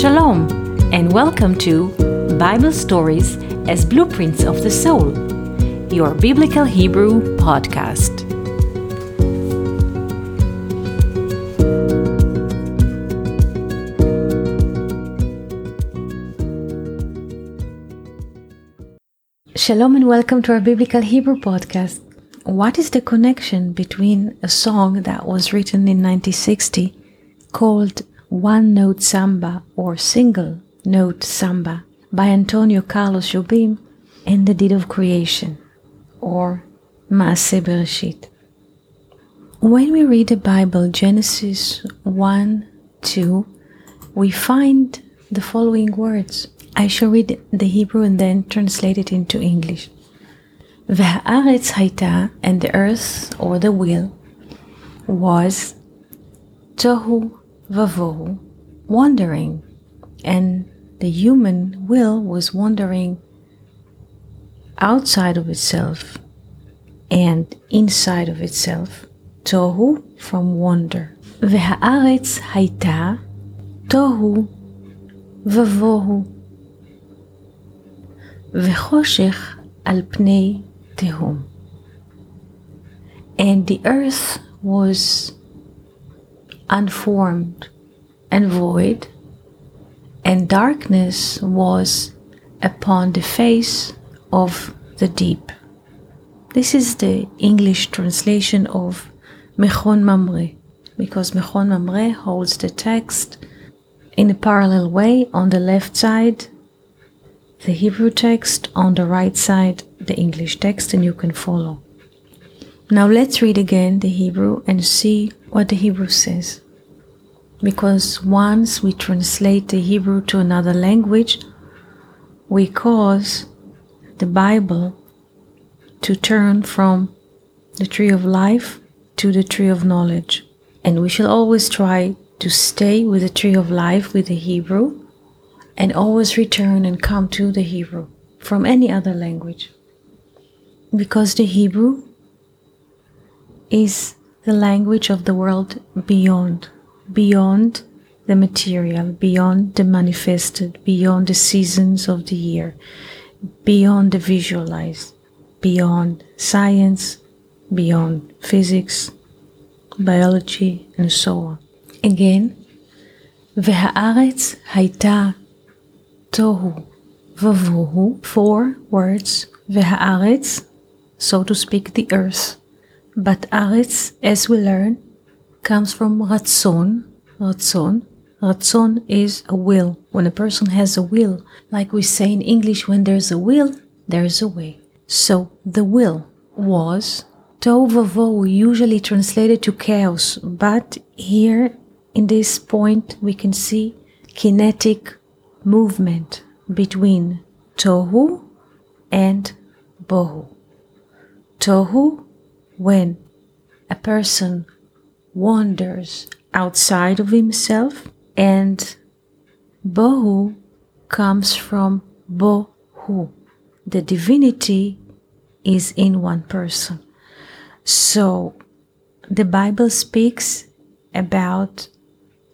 Shalom, and welcome to Bible Stories as Blueprints of the Soul, your Biblical Hebrew podcast. Shalom, and welcome to our Biblical Hebrew podcast. What is the connection between a song that was written in 1960 called one Note Samba or Single Note Samba by Antonio Carlos Jobim and the Deed of Creation or Maaseh Bereshit. When we read the Bible, Genesis 1 2, we find the following words. I shall read the Hebrew and then translate it into English. והארץ הייתה, and the earth or the will was tohu Vavol wandering, and the human will was wandering outside of itself and inside of itself. Tohu from wonder. Veha'aretz haita tohu vavohu. Vechoshech al pnei tehom. And the earth was unformed and void, and darkness was upon the face of the deep. This is the English translation of Mechon Mamre, because Mechon Mamre holds the text in a parallel way on the left side, the Hebrew text, on the right side, the English text, and you can follow. Now let's read again the Hebrew and see what the Hebrew says. Because once we translate the Hebrew to another language, we cause the Bible to turn from the tree of life to the tree of knowledge. And we shall always try to stay with the tree of life with the Hebrew and always return and come to the Hebrew from any other language. Because the Hebrew is the language of the world beyond, beyond the material, beyond the manifested, beyond the seasons of the year, beyond the visualized, beyond science, beyond physics, biology, and so on. Again, והארץ הייתה תוהו ובוהו, four words, והארץ, so to speak, the earth. but aretz, as we learn, comes from ratzon. Ratzon. Ratzon is a will. When a person has a will, like we say in English, when there's a will, there's a way. So the will was tohu usually translated to chaos, but here in this point we can see kinetic movement between tohu and bohu. Tohu when a person wanders outside of himself and bohu comes from bohu. The divinity is in one person. So the bible speaks about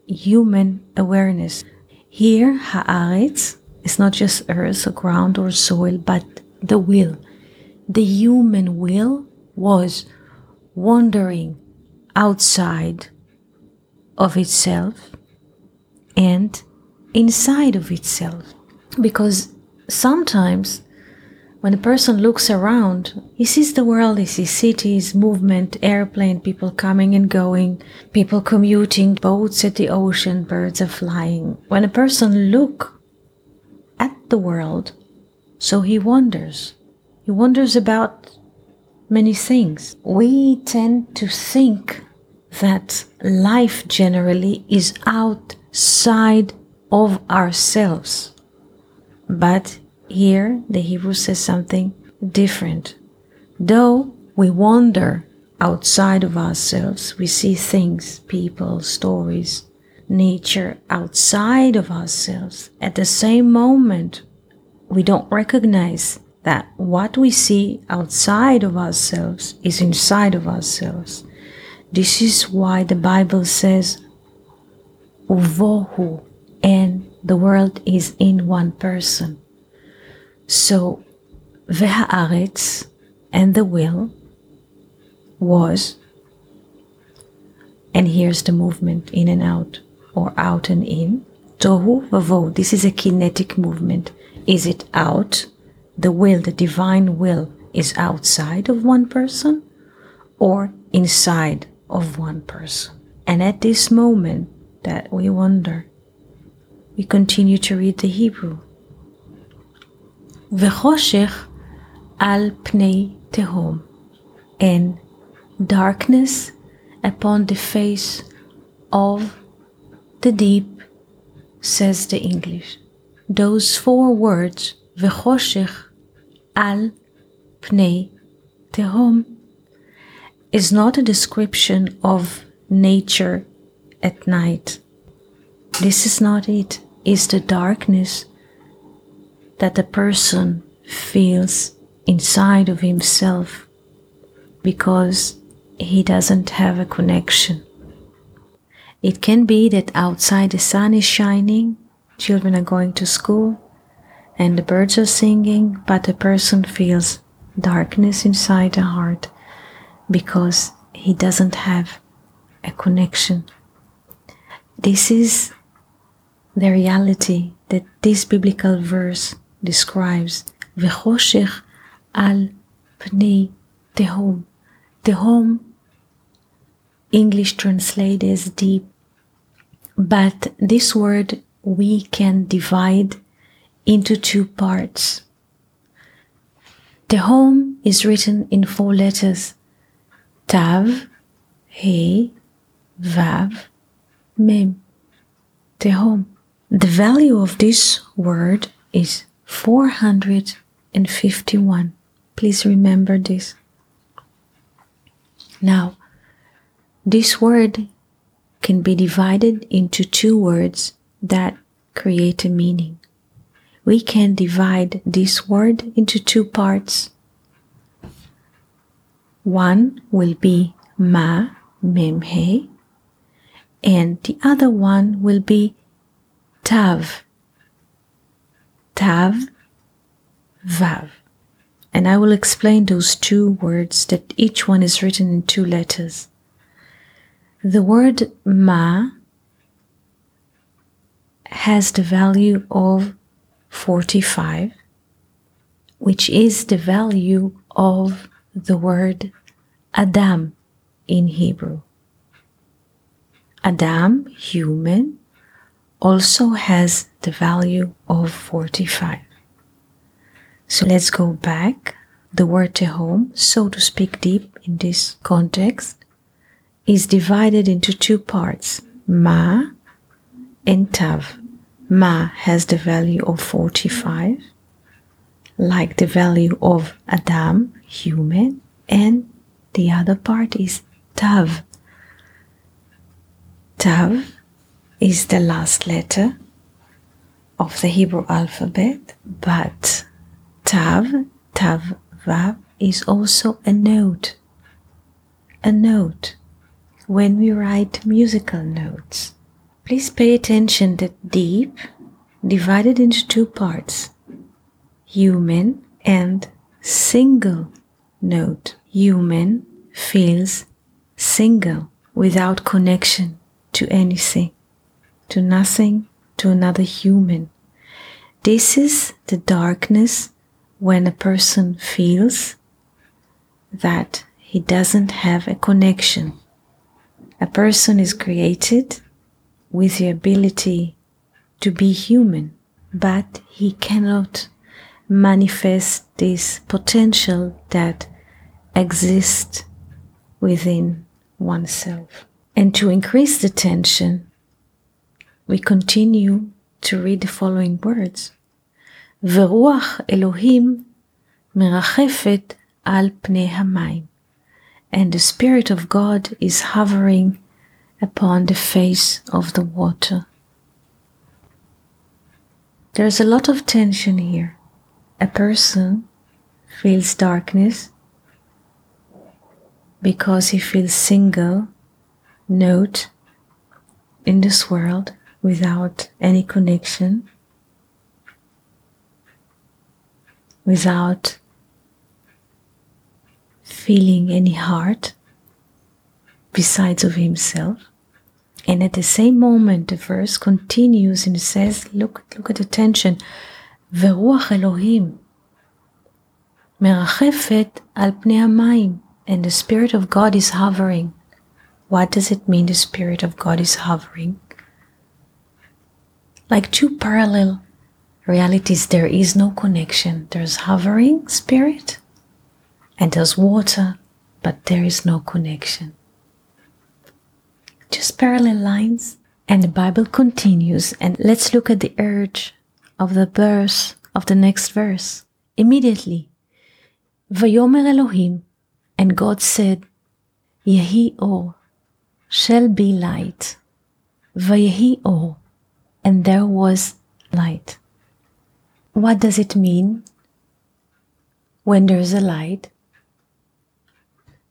human awareness. Here haaretz is not just earth or ground or soil but the will. The human will was wandering outside of itself and inside of itself. Because sometimes when a person looks around, he sees the world, he sees cities, movement, airplane, people coming and going, people commuting, boats at the ocean, birds are flying. When a person look at the world, so he wonders. He wonders about many things. We tend to think that life generally is outside of ourselves. But here the Hebrew says something different. Though we wander outside of ourselves, we see things, people, stories, nature outside of ourselves. At the same moment, we don't recognize that what we see outside of ourselves is inside of ourselves. This is why the Bible says, Uvohu, and the world is in one person. So, Vehaaretz and the will was, and here's the movement in and out, or out and in. Tohu vavo, this is a kinetic movement. Is it out? the will, the divine will, is outside of one person or inside of one person. And at this moment that we wonder, we continue to read the Hebrew. V'choshech al pnei tehom, and darkness upon the face of the deep, says the English. Those four words, v'choshech al pnei tehom, is not a description of nature at night. This is not it. It's the darkness that the person feels inside of himself because he doesn't have a connection. It can be that outside the sun is shining, children are going to school, and the birds are singing, but the person feels darkness inside the heart because he doesn't have a connection. This is the reality that this biblical verse describes. V'choshech al pnei tehom. Tehom, English translated as deep, but this word we can divide into two parts. Tehom is written in four letters Tav, He, Vav, Mem. Tehom. The value of this word is 451. Please remember this. Now, this word can be divided into two words that create a meaning. We can divide this word into two parts. One will be ma, memhe, and the other one will be tav, tav, vav. And I will explain those two words that each one is written in two letters. The word ma has the value of 45, which is the value of the word Adam in Hebrew. Adam, human, also has the value of 45. So let's go back. The word tehom, so to speak deep in this context, is divided into two parts, ma and tav. Ma has the value of 45, like the value of Adam, human, and the other part is tav, Tav is the last letter of the Hebrew alphabet, but Tav, Tav, Vav is also a note. A note when we write musical notes. Please pay attention that deep divided into two parts human and single note. Human feels single without connection to anything, to nothing, to another human. This is the darkness when a person feels that he doesn't have a connection. A person is created with the ability to be human, but he cannot manifest this potential that exists within oneself. And to increase the tension, we continue to read the following words. ורוח אלוהים מרחפת על פני המים. And the Spirit of God is hovering upon the face of the water. There's a lot of tension here. A person feels darkness because he feels single note in this world without any connection, without feeling any heart besides of himself. And at the same moment, the verse continues and it says, look, look at the tension. ורוח אלוהים מרחפת על פני המים, and the Spirit of God is hovering. What does it mean the Spirit of God is hovering? Like two parallel realities, there is no connection. There's hovering spirit and there's water, but there is no connection. Parallel lines. And the Bible continues, and let's look at the urge of the verse of the next verse. Immediately, Vayomer Elohim, and God said, Yehi or, shall be light. Vayehi or, and there was light. What does it mean when there's a light?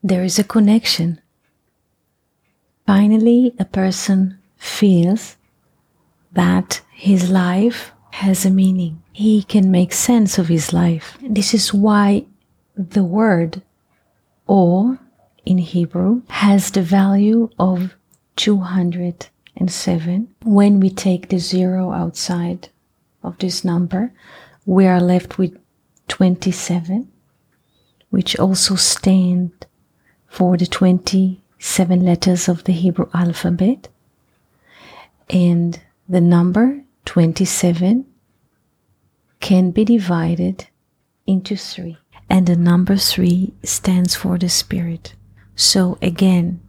There is a connection. Finally, a person feels that his life has a meaning. He can make sense of his life. This is why the word or in Hebrew has the value of 207. When we take the zero outside of this number, we are left with 27, which also stand for the 27 letters of the Hebrew alphabet. And the number 27 can be divided into three. And the number three stands for the Spirit. So again,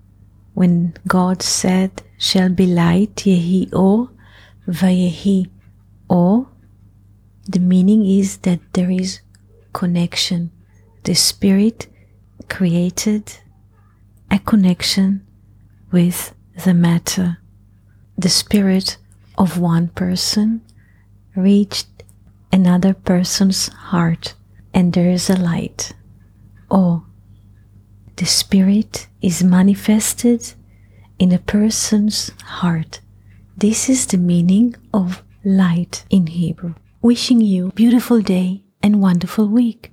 when God said, shall be light, yehi or, vayehi or, the meaning is that there is connection. The Spirit created a connection with the matter. The Spirit of one person reached another person's heart and there is a light. Or the Spirit is manifested in a person's heart. This is the meaning of light in Hebrew. Wishing you beautiful day and wonderful week.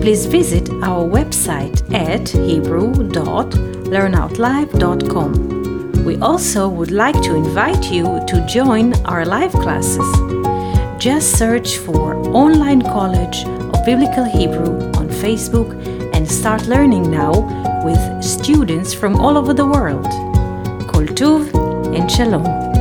please visit our website at hebrew.learnoutlive.com. We also would like to invite you to join our live classes. Just search for Online College of Biblical Hebrew on Facebook and start learning now with students from all over the world. Kol Tuv and Shalom.